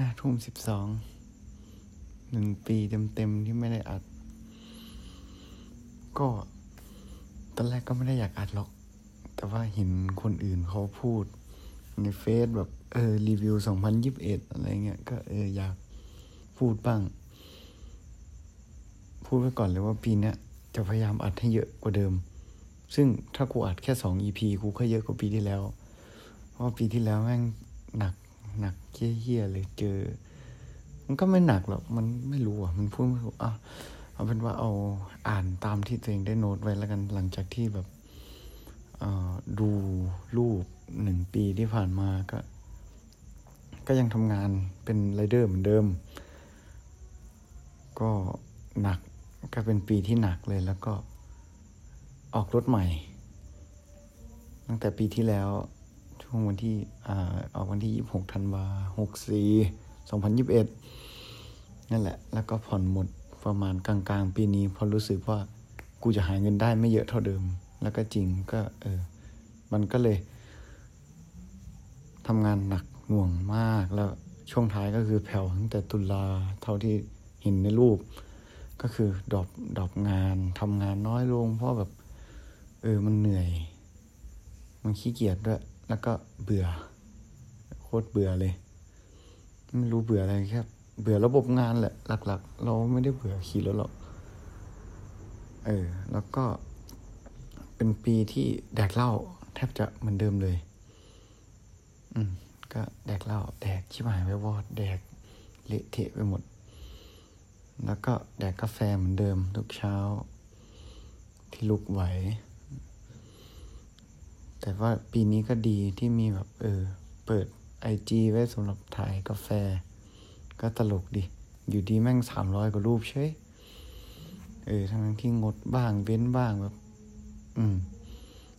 ห้าทุ่มสิบสอง หนึ่งปีเต็มๆที่ไม่ได้อัด ก็ ตอนแรกก็ไม่ได้อยากอัดหรอก แต่ว่าเห็นคนอื่นเขาพูด ในเฟซแบบเออรีวิวสองพันยิบเอ็ดอะไรเงี้ย ก็เอออยากพูดบ้าง พูดไว้ก่อนเลยว่าปีนี้จะพยายามอัดให้เยอะกว่าเดิม ซึ่งถ้ากูอัดแค่สองอีพีกูก็เยอะกว่าปีที่แล้ว เพราะปีที่แล้วแม่งหนัก หนักเฮี้ยๆเลยเจอ มันก็ไม่หนักหรอกมันไม่รู้อะ มันพูดไม่ถูกอะเอาเป็นว่าเอาอ่านตามที่ตัวเองได้โน้ตไว้แล้วกันหลังจากที่แบบดูรูปหนึ่งปีที่ผ่านมาก็ ก็ยังทำงานเป็นไรเดอร์เหมือนเดิม ก็หนักก็เป็นปีที่หนักเลยแล้วก็ออกรถใหม่ ตั้งแต่ปีที่แล้ว ช่วงวันที่อ่าออกวันที่ยี่หกธันวาหกสี่สองพันยิบเอ็ดนั่นแหละ แล้วก็ผ่อนหมดประมาณกลางๆ ปีนี้พอรู้สึกว่ากูจะหาเงินได้ไม่เยอะเท่าเดิม แล้วก็จริงก็เออ มันก็เลยทำงานหนักหน่วงมากแล้วช่วงท้ายก็คือแผ่วตั้งแต่ตุลาเท่าที่เห็นในรูป ก็คือ drop drop งานทำงานน้อยลง เพราะแบบ เออมันเหนื่อย มันขี้เกียจด้วย แล้วก็เบื่อ โคตรเบื่อเลย ไม่รู้เบื่ออะไรแค่เบื่อระบบงานแหละ หลัก ๆ เราไม่ได้เบื่อขี่รถหรอกเออ แล้วก็เป็นปีที่แดกเหล้าแทบจะเหมือนเดิมเลย อืม ก็แดกเหล้าแดกชิบหายไปวอด แดกเละเทะไปหมด แล้วก็แดกกาแฟเหมือนเดิมทุกเช้า ที่ลุกไหว แต่ว่าปีนี้ก็ดีที่มีแบบเออ เปิดไอจีไว้สำหรับถ่ายกาแฟ ก็ตลกดีอยู่ดีแม่งสามร้อยกว่ารูปเฉยเออ ทั้งที่งดบ้างเว้นบ้างแบบ อืม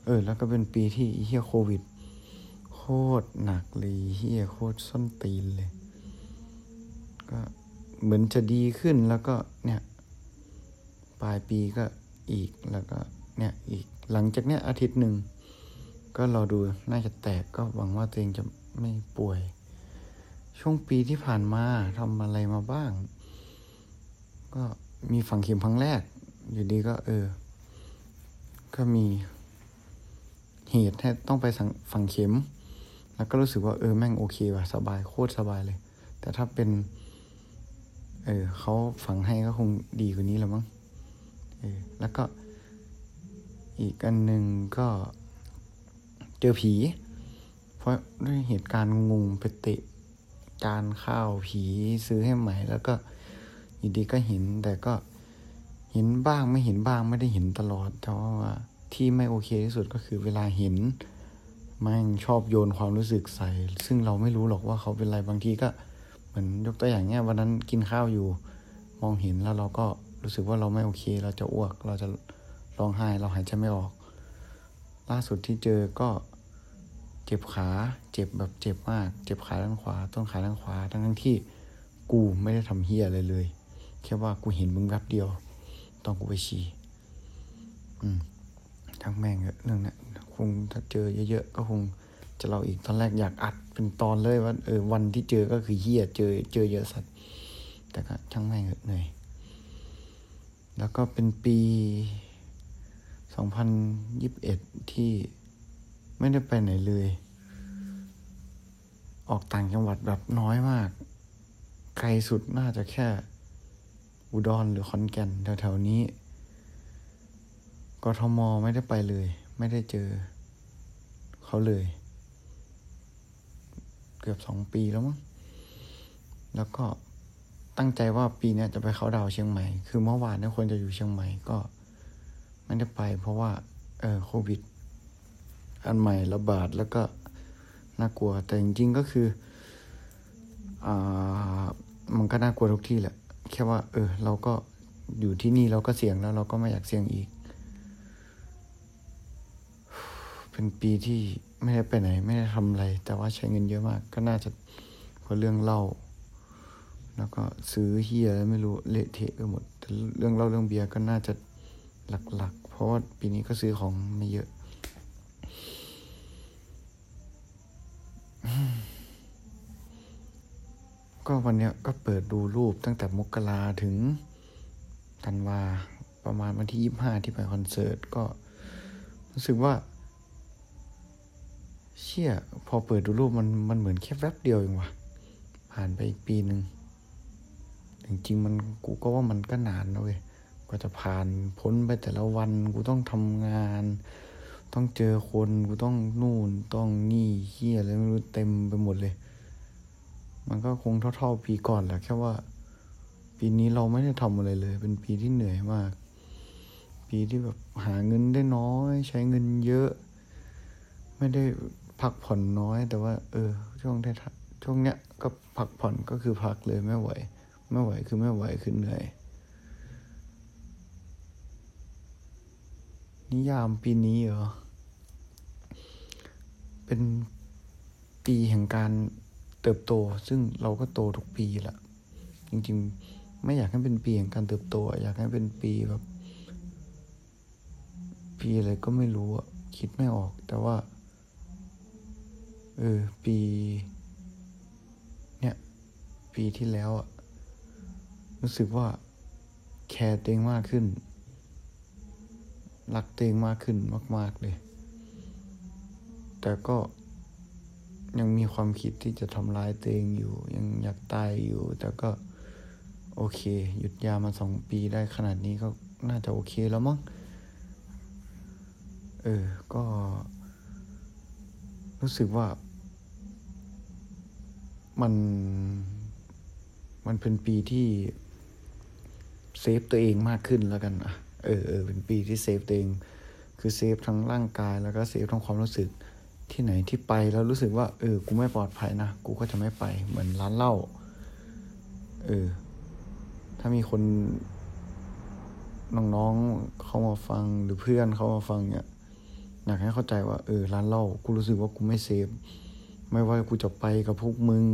เออ แล้วก็เป็นปีที่เฮียโควิด โคตรหนักเลยเฮียโคตรส้นตีนเลย ก็เหมือนจะดีขึ้นแล้วก็เนี่ย ปลายปีก็อีกแล้วก็เนี่ยอีก หลังจากเนี้ยอาทิตย์หนึ่ง ก็รอดูน่าจะแตกก็หวังว่าตัวเองจะไม่ป่วย ช่วงปีที่ผ่านมาทำอะไรมาบ้าง ก็มีฝังเข็มครั้งแรก อยู่ดีก็ เออ ก็มีเหตุให้ต้องไปฝังเข็ม แล้วก็รู้สึกว่าเออแม่งโอเคว่ะสบายโคตรสบายเลย แต่ถ้าเป็น เออเขาฝังให้ก็คงดีกว่านี้แล้วมั้งเออแล้วก็อีกอันหนึ่งก็ เจอผี เพราะด้วยเหตุการณ์งงไปเตะจานข้าวผีซื้อให้ใหม่ แล้วก็อยู่ดีก็เห็น แต่ก็เห็นบ้างไม่เห็นบ้างไม่ได้เห็นตลอด แต่ว่าที่ไม่โอเคที่สุดก็คือเวลาเห็นม่งชอบโยนความรู้สึกใส่ ซึ่งเราไม่รู้หรอกว่าเขาเป็นอะไรบางทีก็เหมือนยกตัวอย่างเนี้ยวันนั้นกินข้าวอยู่ มองเห็นแล้วเราก็รู้สึกว่าเราไม่โอเค เราจะอ้วก เราจะร้องไห้ เราหายใจไม่ออก ล่าสุดที่เจอก็ เจ็บขาเจ็บแบบเจ็บมาก เจ็บขาด้านขวา ต้นขาด้านขวาทั้งทั้งที่กูไม่ได้ทำเฮียอะไรเลย แค่ว่ากูเห็นมึงแวบเดียว ตอนกูไปฉี่อืมทั้งแม่งเรื่องนี้คงถ้าเจอเยอะๆก็คงจะเราอีกตอนแรกอยากอัดเป็นตอนเลยว่าเออวันที่เจอก็คือเฮียเจอเจอเยอะสัตว์แต่ก็ช่างแม่งเหนื่อยแล้วก็เป็นปีสองพันยิบเอ็ดที่ ไม่ได้ไปไหนเลย ออกต่างจังหวัดแบบน้อยมาก ไกลสุดน่าจะแค่ อุดรหรือขอนแก่นแถวๆนี้กทมไม่ได้ไปเลย ไม่ได้เจอ เขาเลย เกือบสองปีแล้วมั้งแล้วก็ตั้งใจว่าปีนี้จะไปเขาดาวเชียงใหม่ คือเมื่อวานเนี่ยควรจะอยู่เชียงใหม่ก็ไม่ได้ไปเพราะว่า เออโควิด อันใหม่ระบาดแล้วก็น่ากลัว แต่จริงๆก็คืออ่ามันก็น่ากลัวทุกที่แหละ แค่ว่า เออ เราก็อยู่ที่นี่เราก็เสี่ยงแล้ว เราก็ไม่อยากเสี่ยงอีก เป็นปีที่ไม่ได้ไปไหน ไม่ได้ทำอะไร แต่ว่าใช้เงินเยอะมาก ก็น่าจะเพราะเรื่องเล่า แล้วก็ซื้อเฮียไม่รู้เละเทะไปหมดแต่เรื่องเล่าเรื่องเบียร์ก็น่าจะหลักๆ เพราะว่าปีนี้ก็ซื้อของไม่เยอะ ก็วันเนี้ยก็เปิดดูรูปตั้งแต่มกราถึงธันวาประมาณวันที่ยี่ห้าที่ไปคอนเสิร์ตก็รู้สึกว่า เชี่ย พอเปิดดูรูปมันมันเหมือนแค่แวบเดียวเองวะผ่านไปอีกปีหนึ่งจริงๆมันกูก็ว่ามันก็นานนะเว้ยกว่าจะผ่านพ้นไปแต่ละวัน กูต้องทำงาน ต้องเจอคน กูต้องนู่น ต้องนี่เฮียอะไรไม่รู้เต็มไปหมดเลย มันก็คงเท่าๆปีก่อนแหละแค่ว่า ปีนี้เราไม่ได้ทำอะไรเลย เป็นปีที่เหนื่อยมาก ปีที่แบบหาเงินได้น้อย ใช้เงินเยอะ ไม่ได้พักผ่อนน้อย แต่ว่า เออ ช่วงได้ช่วงเนี้ยก็พักผ่อนก็คือพักเลยไม่ไหว ไม่ไหวคือไม่ไหวคือเหนื่อย นิยามปีนี้เหรอ เป็นปีแห่งการ เติบโต ซึ่งเราก็โตทุกปีแหละจริงๆ ไม่อยากให้เป็นปีแห่งการเติบโต อยากให้เป็นปีแบบ ปีอะไรก็ไม่รู้อะคิดไม่ออก แต่ว่า เออ ปี เนี่ย ปีที่แล้วอะรู้สึกว่า แคร์ตัวเองมากขึ้น รักตัวเองมากขึ้นมาก ๆ เลย แต่ก็ ยังมีความคิดที่จะทำร้ายตัวเองอยู่ ยังอยากตายอยู่ แต่ก็โอเค หยุดยามาสองปีได้ขนาดนี้ก็น่าจะโอเคแล้วมั้งเออ ก็ รู้สึกว่า มัน มันเป็นปีที่ save ตัวเองมากขึ้นแล้วกันอะเออเออเป็นปีที่ save ตัวเอง คือ save ทั้งร่างกายแล้วก็ save ทั้งความรู้สึก ที่ไหนที่ไปแล้วรู้สึกว่า เออ กูไม่ปลอดภัยนะ กูก็จะไม่ไป เหมือนร้านเหล้า เออ ถ้ามีคนน้องๆเข้ามาฟังหรือเพื่อนเข้ามาฟังเนี่ยอยากให้เข้าใจว่า เออ ร้านเหล้า กูรู้สึกว่ากูไม่เซฟ ไม่ว่ากูจะไปกับพวกมึง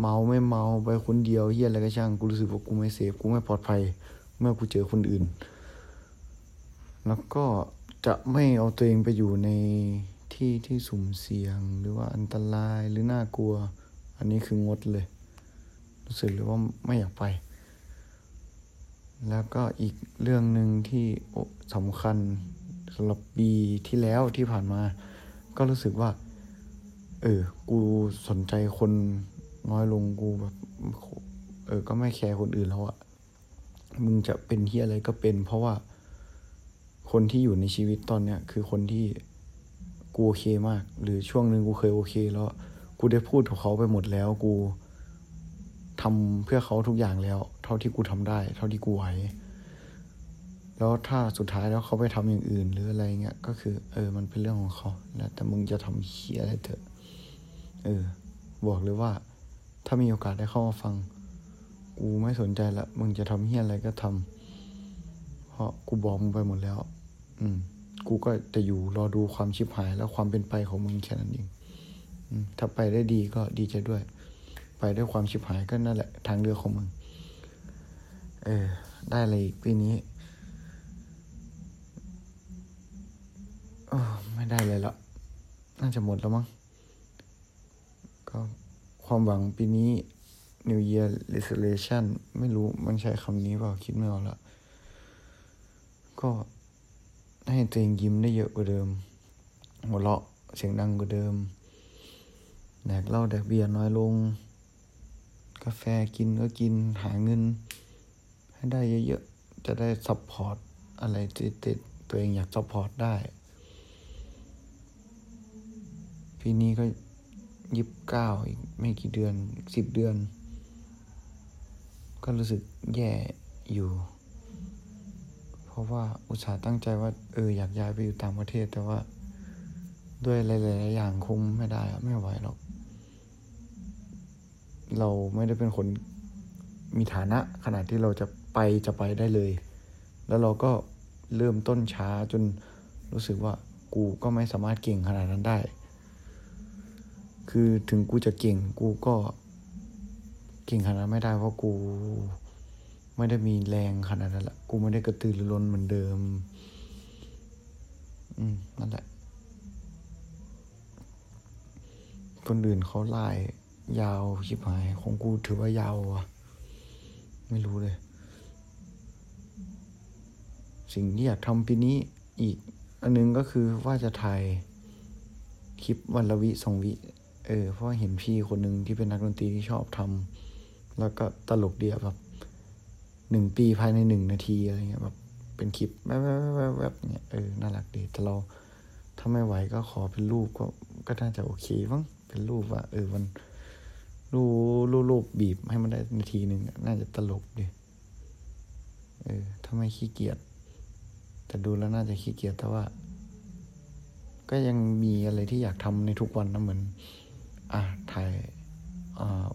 เมาไม่เมาไปคนเดียวเฮียอะไรก็ช่าง กูรู้สึกว่ากูไม่เซฟ กูไม่ปลอดภัย เมื่อกูเจอคนอื่น แล้วก็จะไม่เอาตัวเองไปอยู่ใน ที่ที่สุ่มเสี่ยงหรือว่าอันตรายหรือน่ากลัว อันนี้คืองดเลย รู้สึกเลยว่าไม่อยากไป แล้วก็อีกเรื่องหนึ่งที่สำคัญสำหรับปีที่แล้วที่ผ่านมา ก็รู้สึกว่า เออ กูสนใจคนน้อยลงกูแบบเออ ก็ไม่แคร์คนอื่นแล้วอะมึงจะเป็นที่อะไรก็เป็น เพราะว่าคนที่อยู่ในชีวิตตอนเนี้ยคือคนที่ กูโอเคมาก หรือช่วงหนึ่งกูเคยโอเค แล้วกูได้พูดกับเขาไปหมดแล้ว กูทำเพื่อเขาทุกอย่างแล้ว เท่าที่กูทำได้ เท่าที่กูไหวแล้วถ้าสุดท้ายแล้วเขาไปทำอย่างอื่น หรืออะไรเงี้ยก็คือ เออ มันเป็นเรื่องของเขาแล้วแต่มึงจะทำเฮียอะไรเถอะ เออ บอกเลยว่า ถ้ามีโอกาสได้เข้ามาฟัง กูไม่สนใจละมึงจะทำเฮียอะไรก็ทำเพราะกูบอกมึงไปหมดแล้ว อืม กูก็จะอยู่รอดูความชิบหาย และความเป็นไปของมึงแค่นั้นเองถ้าไปได้ดีก็ดีใจด้วย ไปด้วยความชิบหายก็นั่นแหละ ทางเลือกของมึง เออ ได้อะไรอีกปีนี้โอ้ไม่ได้เลยละน่าจะหมดแล้วมั้ง ก็ความหวังปีนี้ New Year Resolution ไม่รู้มันใช้คำนี้เปล่า คิดไม่ออกละ ก็ ให้ตัวเองยิ้มได้เยอะกว่าเดิม หัวเราะเสียงดังกว่าเดิมแดกเหล้าแดกเบียร์น้อยลง กาแฟกินก็กินหาเงิน ให้ได้เยอะๆ จะได้ support อะไรติดๆตัวเองอยาก support ได้ ปีนี้ก็ยิบเก้าอีกไม่กี่เดือนสิบเดือน ก็รู้สึกแย่อยู่ เพราะว่าอุตส่าห์ตั้งใจว่าเอออยากย้ายไปอยู่ต่างประเทศ แต่ว่าด้วยหลายๆอย่างคุมไม่ได้ไม่ไหวหรอก เราไม่ได้เป็นคนมีฐานะขนาดที่เราจะไปจะไปได้เลย แล้วเราก็เริ่มต้นช้าจนรู้สึกว่ากูก็ไม่สามารถเก่งขนาดนั้นได้ คือถึงกูจะเก่งกูก็เก่งขนาดไม่ได้เพราะกู ไม่ได้มีแรงขนาดนั้นละกูไม่ได้กระตือรือร้นเหมือนเดิม อืมนั่นแหละ คนอื่นเขาไล่ยาวชิบหายของกูถือว่ายาววะไม่รู้เลย สิ่งที่อยากทำปีนี้อีก อันนึงก็คือว่าจะถ่ายคลิปวันละวิสองวิ เออ เพราะเห็นพี่คนหนึ่งที่เป็นนักดนตรีที่ชอบทำแล้วก็ตลกดียแบบ หนึ่งปีภายในหนึ่งนาทีอะไรเงี้ยแบบเป็นคลิปแวบๆๆๆแบบเนี้ยเออน่ารักดีแต่เราถ้าไม่ไหวก็ขอเป็นรูปก็ก็น่าจะโอเคมั้งเป็นรูปว่าเออมันรูรูรูปบีบให้มันได้นาทีหนึ่งน่าจะตลกดีเออถ้าไม่ขี้เกียจแต่ดูแล้วน่าจะขี้เกียจแต่ว่า ก็ยังมีอะไรที่อยากทำในทุกวันนะเหมือน อะถ่ายอ่า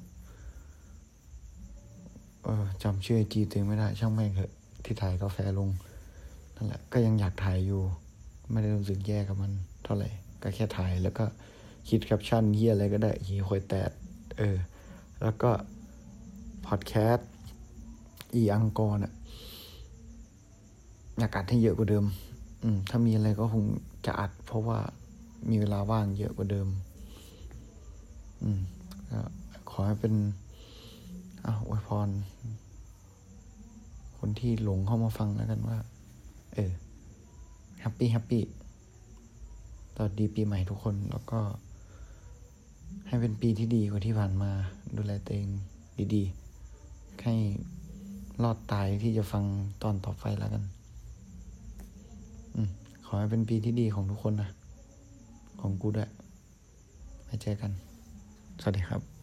เออจำชื่อจีตัวเองไม่ได้ ช่างแม่งเถอะที่ถ่ายกาแฟลงนั่นแหละก็ยังอยากถ่ายอยู่ ไม่ได้รู้สึกแย่กับมัน เท่าไหร่ก็แค่ถ่ายแล้วก็คิดแคปชั่นเฮียอะไรก็ได้ฮีคอยแตดเออ แล้วก็พอดแคสต์อีอังกอร์น่ะอยากอัดให้เยอะกว่าเดิม อืม ถ้ามีอะไรก็คงจะอัด เพราะว่ามีเวลาว่างเยอะกว่าเดิม อืมก็ขอให้เป็น อ้าอวยพร คนที่หลงเข้ามาฟังแล้วกันว่า เออ happy happy ตอนดีปีใหม่ทุกคนแล้วก็ ให้เป็นปีที่ดีกว่าที่ผ่านมา ดูแลตัวเองดีๆ ให้รอดตายที่จะฟังตอนต่อไปแล้วกัน อืมขอให้เป็นปีที่ดีของทุกคนนะ ของกูด้วยไว้เจอกัน สวัสดีครับ